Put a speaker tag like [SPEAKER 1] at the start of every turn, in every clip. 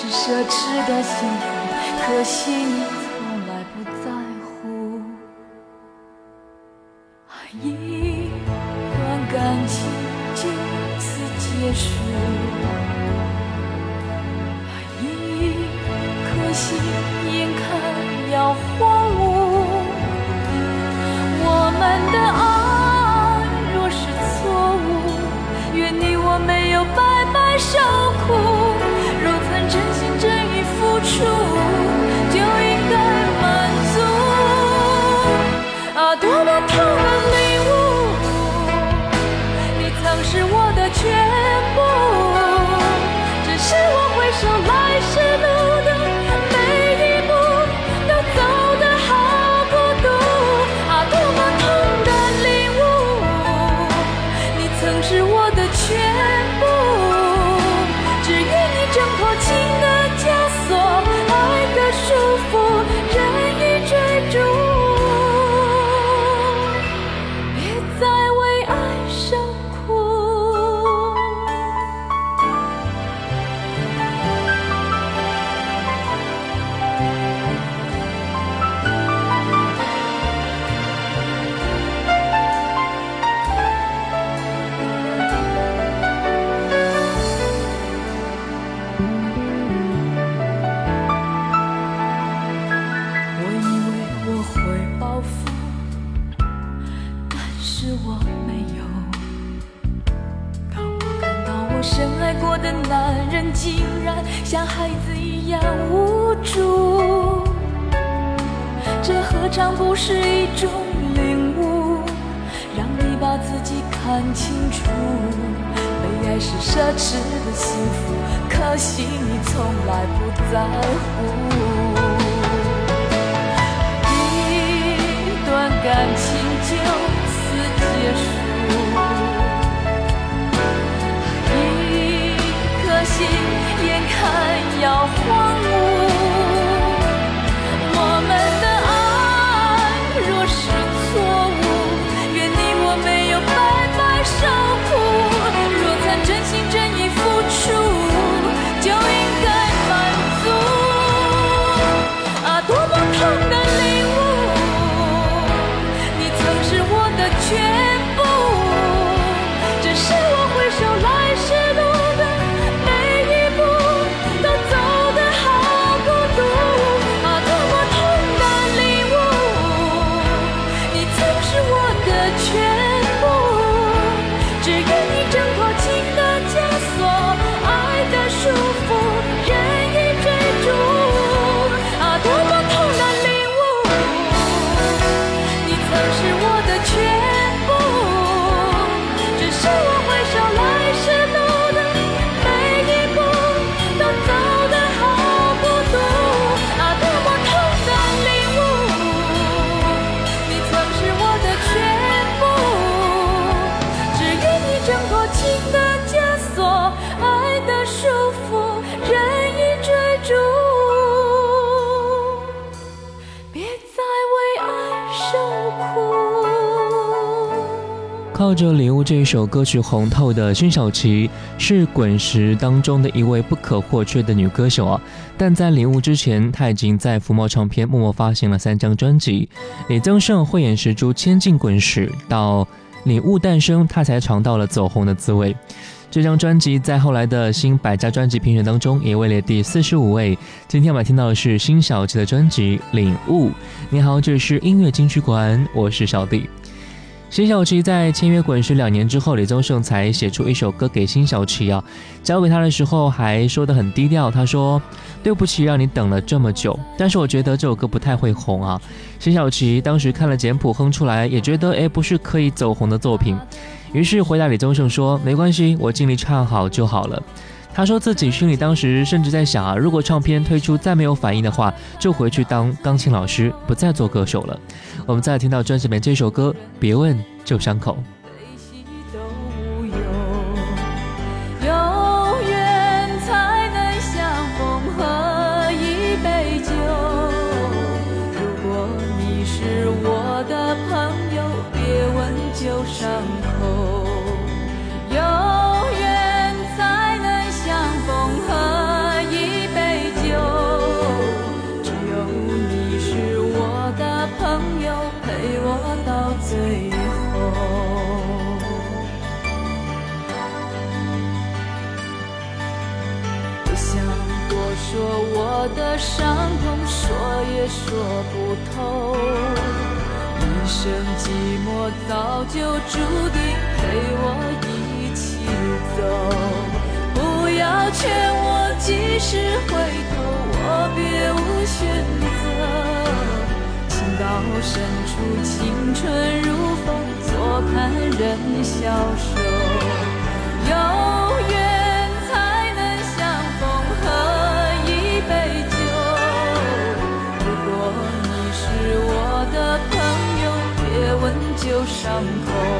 [SPEAKER 1] 是奢侈的幸福可惜你
[SPEAKER 2] 靠着《礼物》这一首歌曲红透的辛晓琪，是滚石当中的一位不可或缺的女歌手啊。但在《领悟》之前，她已经在福茂唱片默默发行了三张专辑。李宗盛慧眼识珠，千进滚石，到《礼物》诞生，她才尝到了走红的滋味。这张专辑在后来的新百家专辑评选当中也位列第四十五位。今天我们听到的是辛晓琪的专辑《领悟》。你好，这里是音乐金曲馆，我是小弟。辛晓琪在签约滚石两年之后，李宗盛才写出一首歌给辛晓琪啊，交给他的时候还说得很低调。他说：“对不起，让你等了这么久。”但是我觉得这首歌不太会红啊。辛晓琪当时看了简谱哼出来，也觉得哎，不是可以走红的作品，于是回答李宗盛说：“没关系，我尽力唱好就好了。”他说自己心里当时甚至在想啊，如果唱片推出再没有反应的话，就回去当钢琴老师，不再做歌手了。我们再听到专辑里面这首歌，别问旧伤口。
[SPEAKER 1] 伤痛说也说不透，一生寂寞早就注定陪我一起走。不要劝我及时回头，我别无选择。情到深处，青春如风，坐看人消瘦。旧伤口。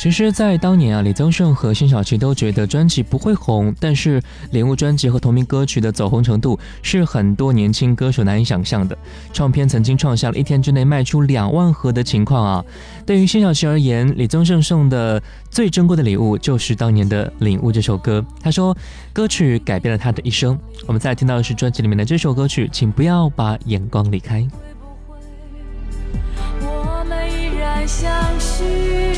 [SPEAKER 2] 其实，在当年啊，李宗盛和辛晓琪都觉得专辑不会红，但是《领悟》专辑和同名歌曲的走红程度是很多年轻歌手难以想象的。唱片曾经创下了一天之内卖出两万盒的情况啊！对于辛晓琪而言，李宗盛送的最珍贵的礼物就是当年的《领悟》这首歌。他说，歌曲改变了他的一生。我们再听到的是专辑里面的这首歌曲，请不要把眼光离开。
[SPEAKER 1] 我们依然相许。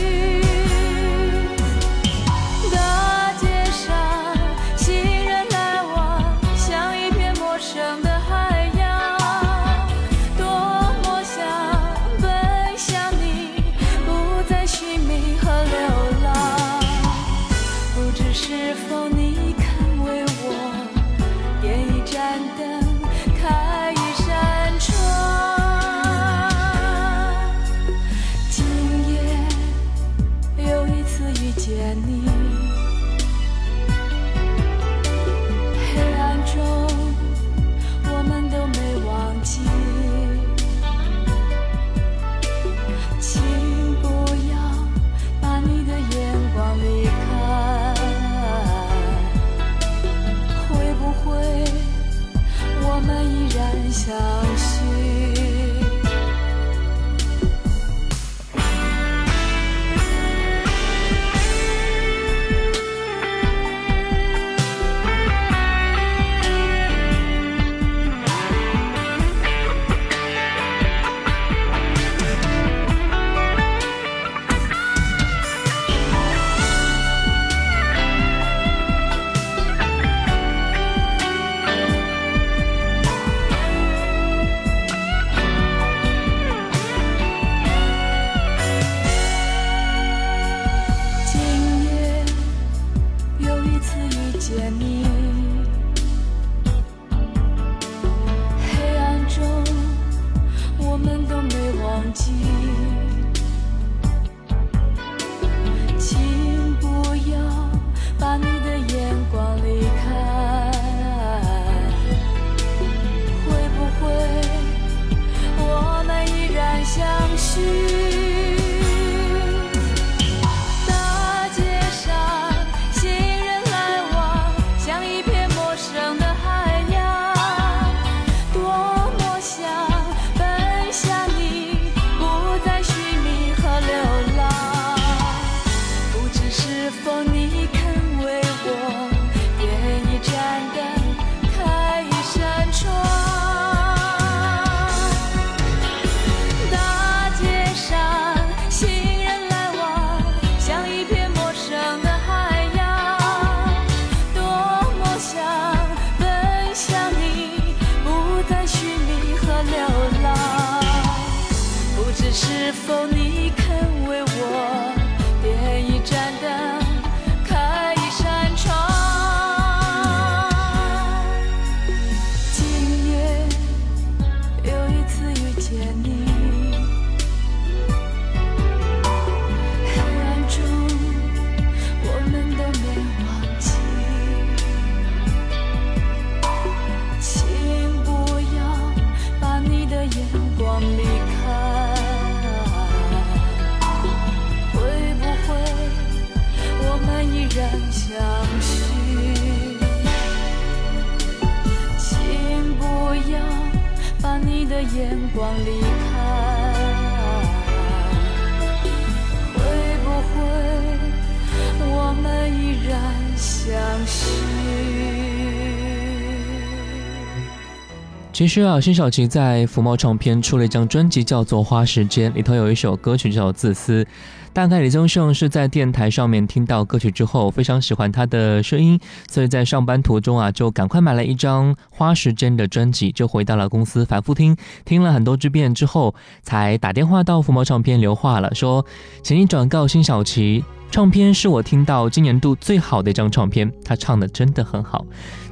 [SPEAKER 2] 其实啊，辛晓琪在福茂唱片出了一张专辑，叫做《花时间》，里头有一首歌曲叫《自私》。大概李宗盛是在电台上面听到歌曲之后，非常喜欢他的声音，所以在上班途中啊，就赶快买了一张《花时间》的专辑，就回到了公司反复听，听了很多之遍之后，才打电话到福茂唱片留话了，说，请你转告辛晓琪。唱片是我听到今年度最好的一张唱片，他唱的真的很好。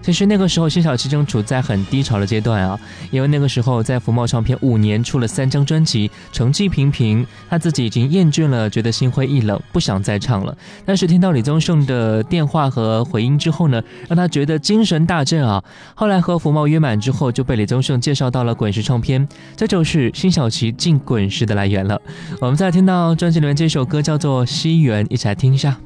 [SPEAKER 2] 其实那个时候，辛晓琪正处在很低潮的阶段啊，因为那个时候在福茂唱片五年出了三张专辑，成绩平平，他自己已经厌倦了，觉得。心灰意冷，不想再唱了。但是听到李宗盛的电话和回音之后呢，让他觉得精神大振啊。后来和福茂约满之后，就被李宗盛介绍到了滚石唱片，这就是辛晓琪进滚石的来源了。我们再听到专辑里面这首歌叫做《西园》，一起来听一下。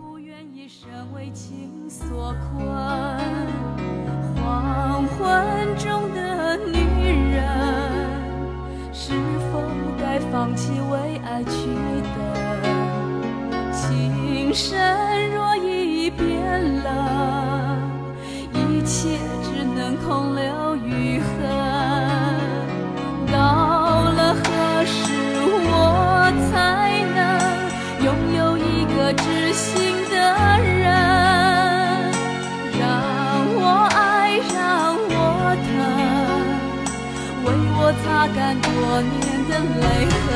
[SPEAKER 1] 擦干多年。的泪痕，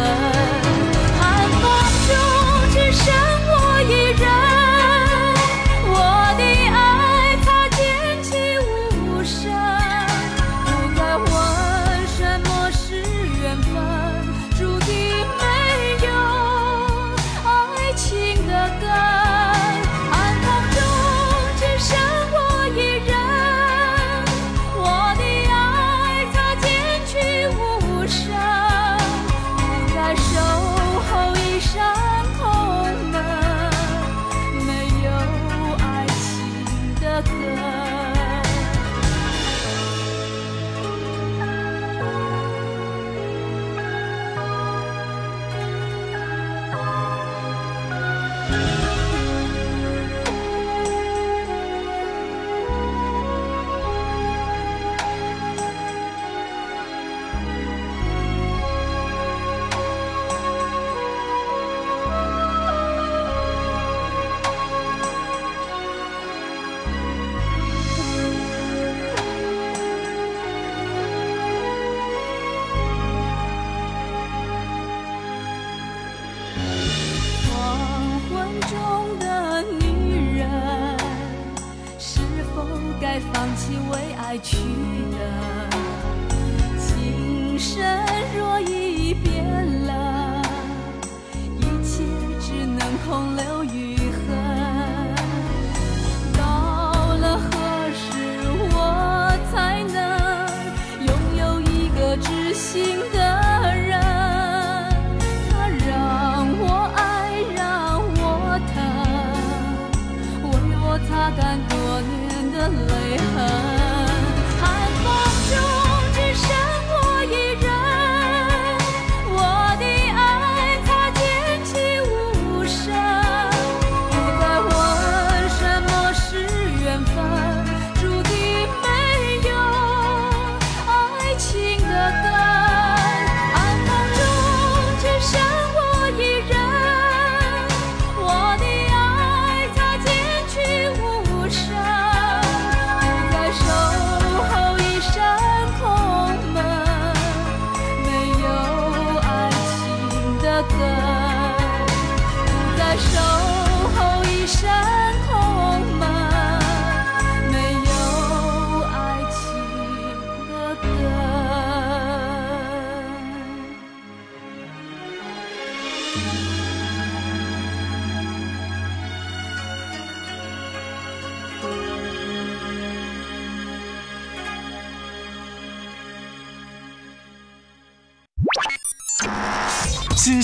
[SPEAKER 1] 寒风中只剩放弃为爱去的情深，若已变了一切，只能空留余恨。到了何时，我才能拥有一个知心的？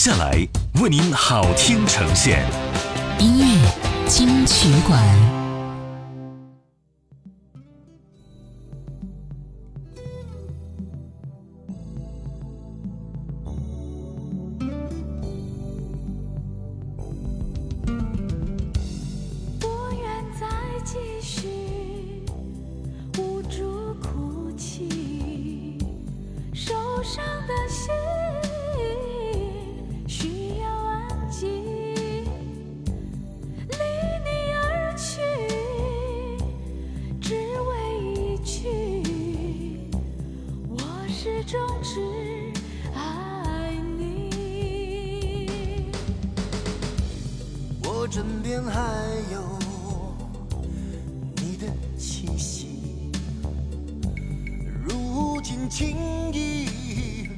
[SPEAKER 3] 下来为您好听呈现，
[SPEAKER 4] 音乐金曲馆。
[SPEAKER 5] 身边还有你的气息，如
[SPEAKER 1] 今情意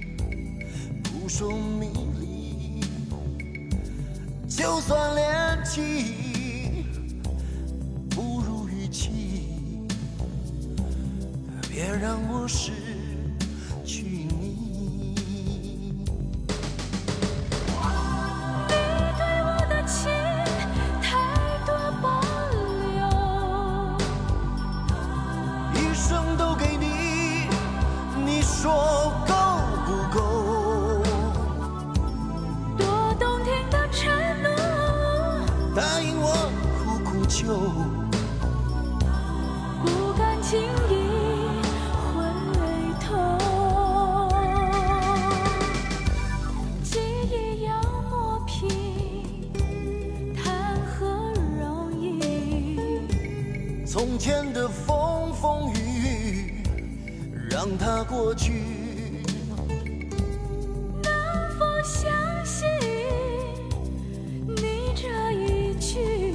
[SPEAKER 5] 扑朔迷离，就算恋情不
[SPEAKER 1] 如预期，
[SPEAKER 5] 别让我失。让它过去。
[SPEAKER 1] 能否相信你这一句？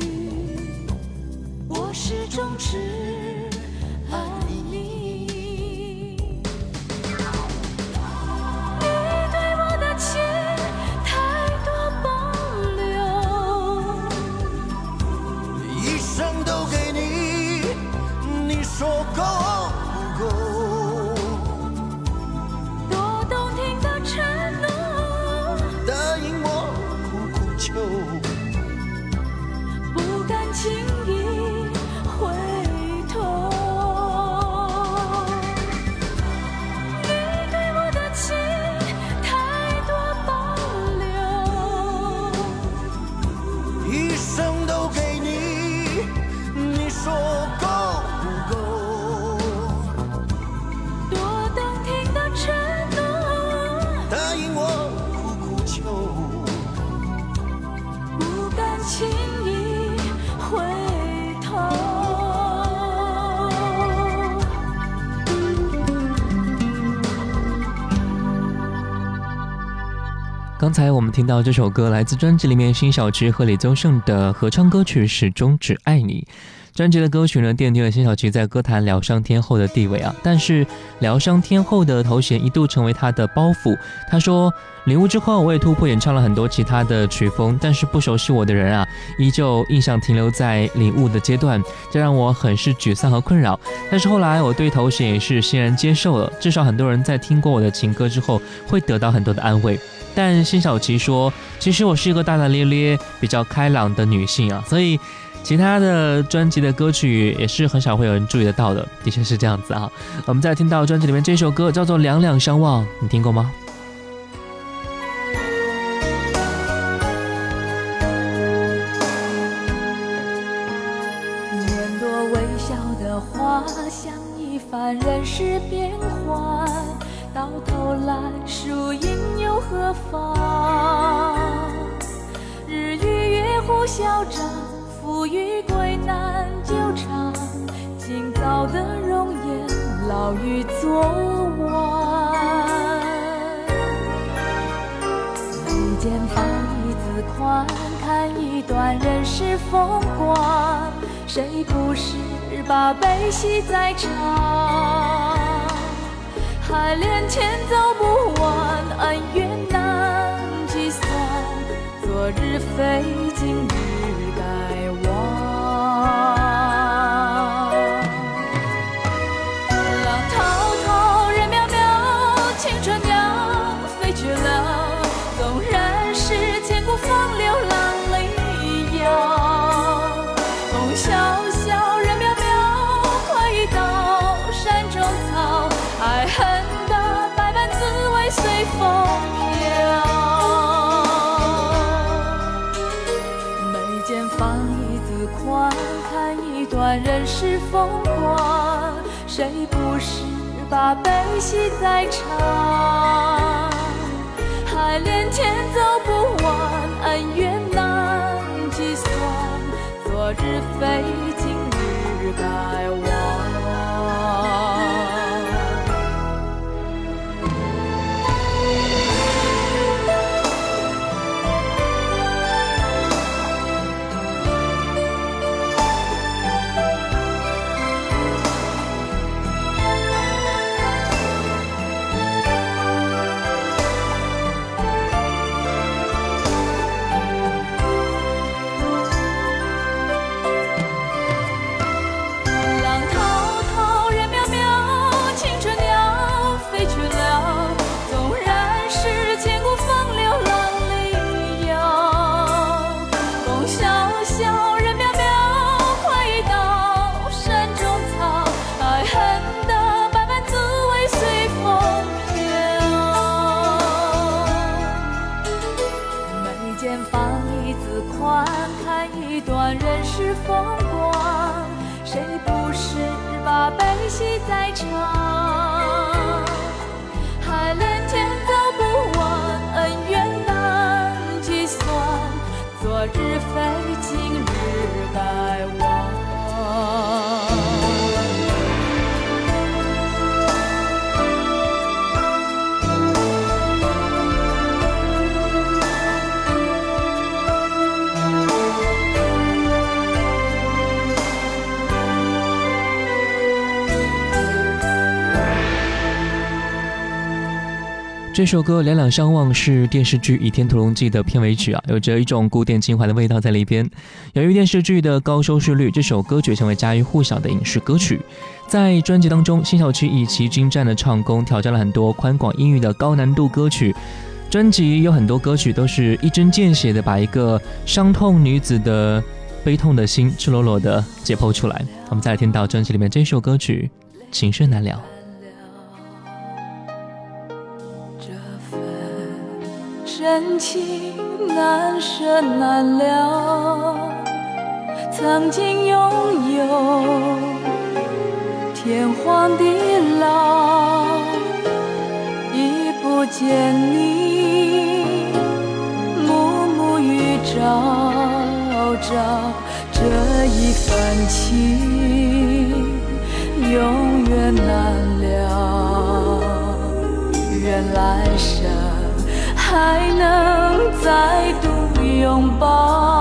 [SPEAKER 1] 我始终只
[SPEAKER 2] 刚才我们听到这首歌来自专辑里面辛晓琪和李宗盛的合唱歌曲《始终只爱你》。专辑的歌曲呢，奠定了辛晓琪在歌坛疗伤天后的地位啊。但是疗伤天后的头衔一度成为她的包袱。她说：“领悟之后，我也突破演唱了很多其他的曲风，但是不熟悉我的人啊，依旧印象停留在领悟的阶段，这让我很是沮丧和困扰。但是后来，我对头衔也是欣然接受了，至少很多人在听过我的情歌之后，会得到很多的安慰。”但辛晓琪说：“其实我是一个大大咧咧、比较开朗的女性啊，所以其他的专辑的歌曲也是很少会有人注意得到的，的确是这样子啊。我们再听到专辑里面这首歌叫做《两两相望》，你听过吗？
[SPEAKER 1] 多微笑的花，像一番人世何方？日与月互消长，富与贵难久长。今早的容颜，老于昨晚。眉间放一字宽，看一段人世风光。谁不是把悲喜在尝？海连天走不完，恩怨难计算。昨日非，今日是风光。谁不是把悲喜在尝？海连天走不完，恩怨难计算。昨日非，戏在唱，海连天走不完，恩怨难计算，昨日非，今日该
[SPEAKER 2] 这首歌《两两相望》是电视剧《倚天屠龙记》的片尾曲啊，有着一种古典情怀的味道在里边。由于电视剧的高收视率，这首歌曲成为家喻户晓的影视歌曲。在专辑当中，辛晓琪以其精湛的唱功，挑战了很多宽广音域的高难度歌曲。专辑有很多歌曲都是一针见血的把一个伤痛女子的悲痛的心赤裸裸的解剖出来。我们再来听到专辑里面这首歌曲《情深难了》。
[SPEAKER 1] 深情难舍难了，曾经拥有天荒地老，已不见你，暮暮与朝朝，这一份情永远难了，愿来生。还能再度拥抱。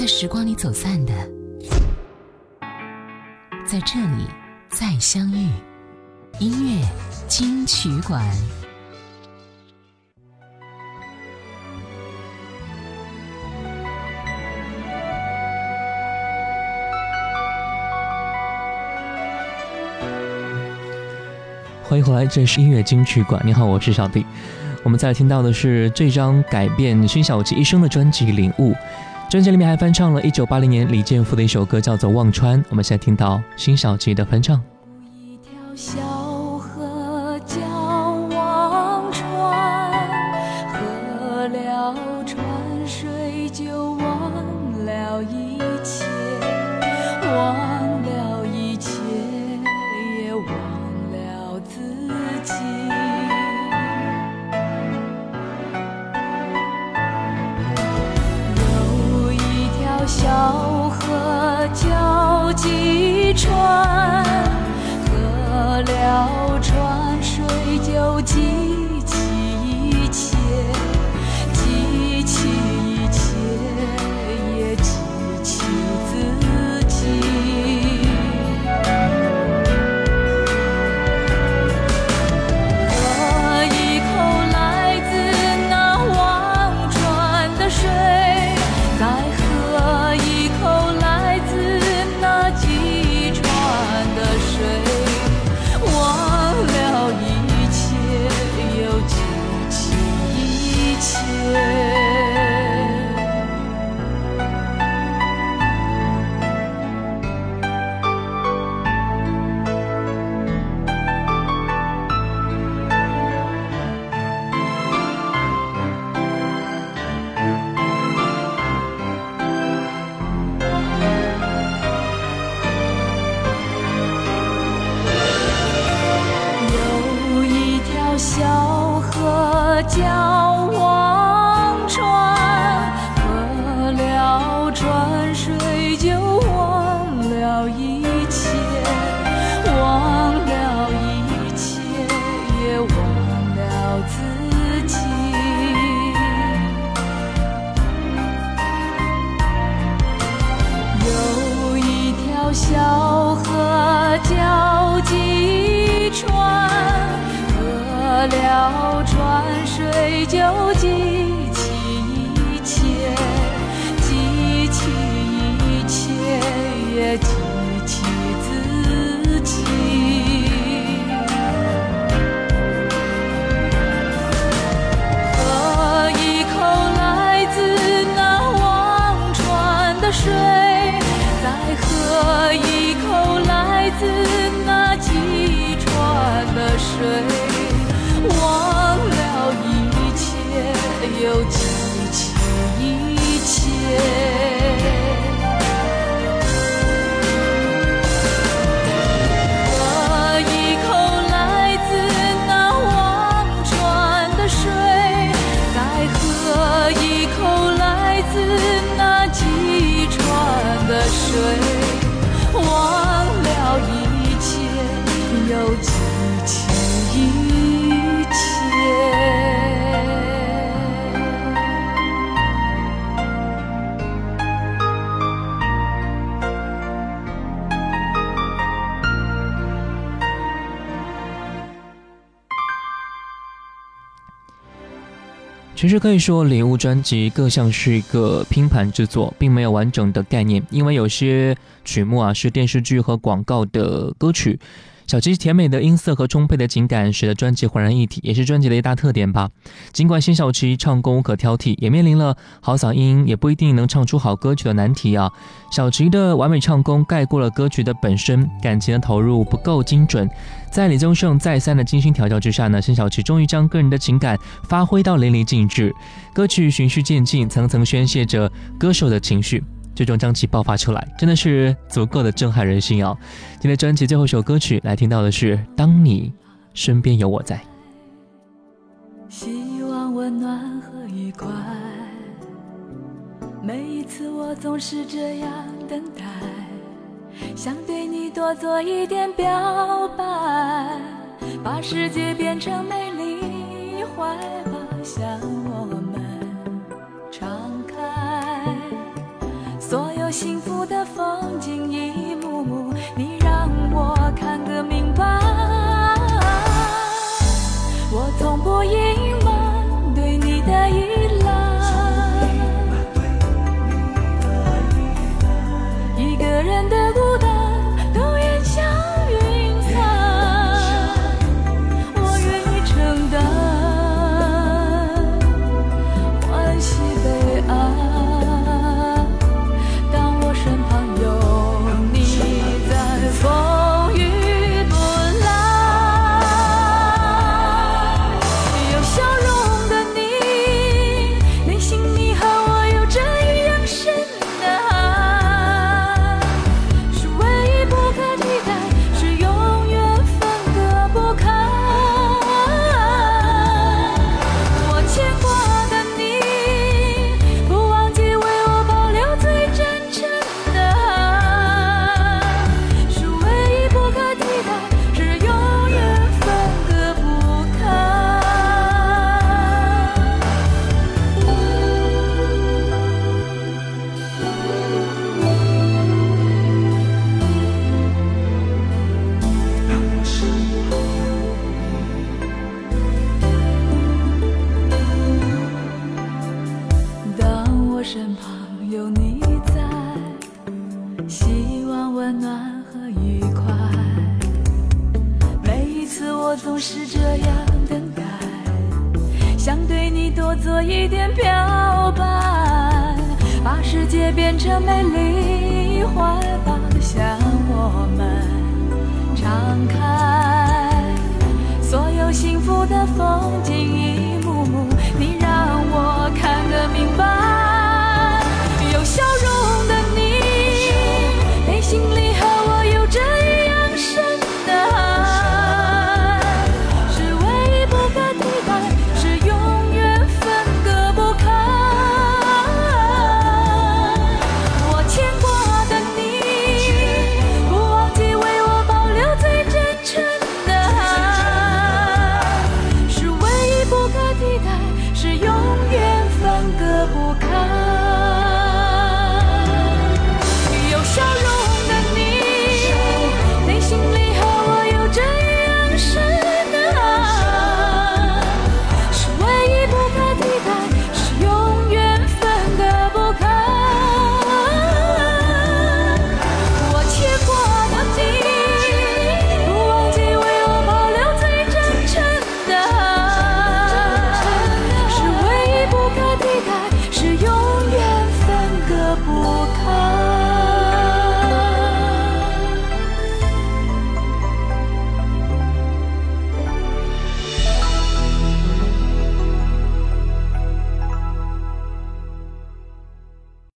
[SPEAKER 4] 在时光里走散的。在这里再相遇音乐金曲馆。
[SPEAKER 1] 欢迎回来这是音乐金曲馆。你好我是小迪我们在听到的是这张改变辛晓琪一生的专辑领悟。专辑里面还翻唱了一九八零年李健夫的一首歌，叫做《忘川》。我们现在听到辛晓琪的翻唱。
[SPEAKER 2] 水，
[SPEAKER 1] 其实可以说，《礼物》专辑更像是一个拼盘制作，并没有完整的概念，因为有些曲目啊是电视剧和广告的歌曲。小琪甜美的音色和充沛的情感，使得专辑浑然一体，也是专辑的一大特点吧。尽管辛晓琪唱功无可挑剔，也面临了好嗓音也不一定能唱出好歌曲的难题啊。小琪的完美唱功盖过了歌曲的本身，感情的投入不够精准。在李宗盛再三的精心调教之下呢，辛晓琪终于将个人的情感发挥到淋漓尽致，歌曲循序渐进，层层宣泄着歌手的情绪。最终将其爆发出来，真的是足够的震撼人心啊！今天专辑最后一首歌曲来听到的是《当你身边有我在》。
[SPEAKER 2] 希望温暖和愉快。每一次我总是这样等待，想对你多做一点表白，把世界变成美丽怀抱，
[SPEAKER 1] 想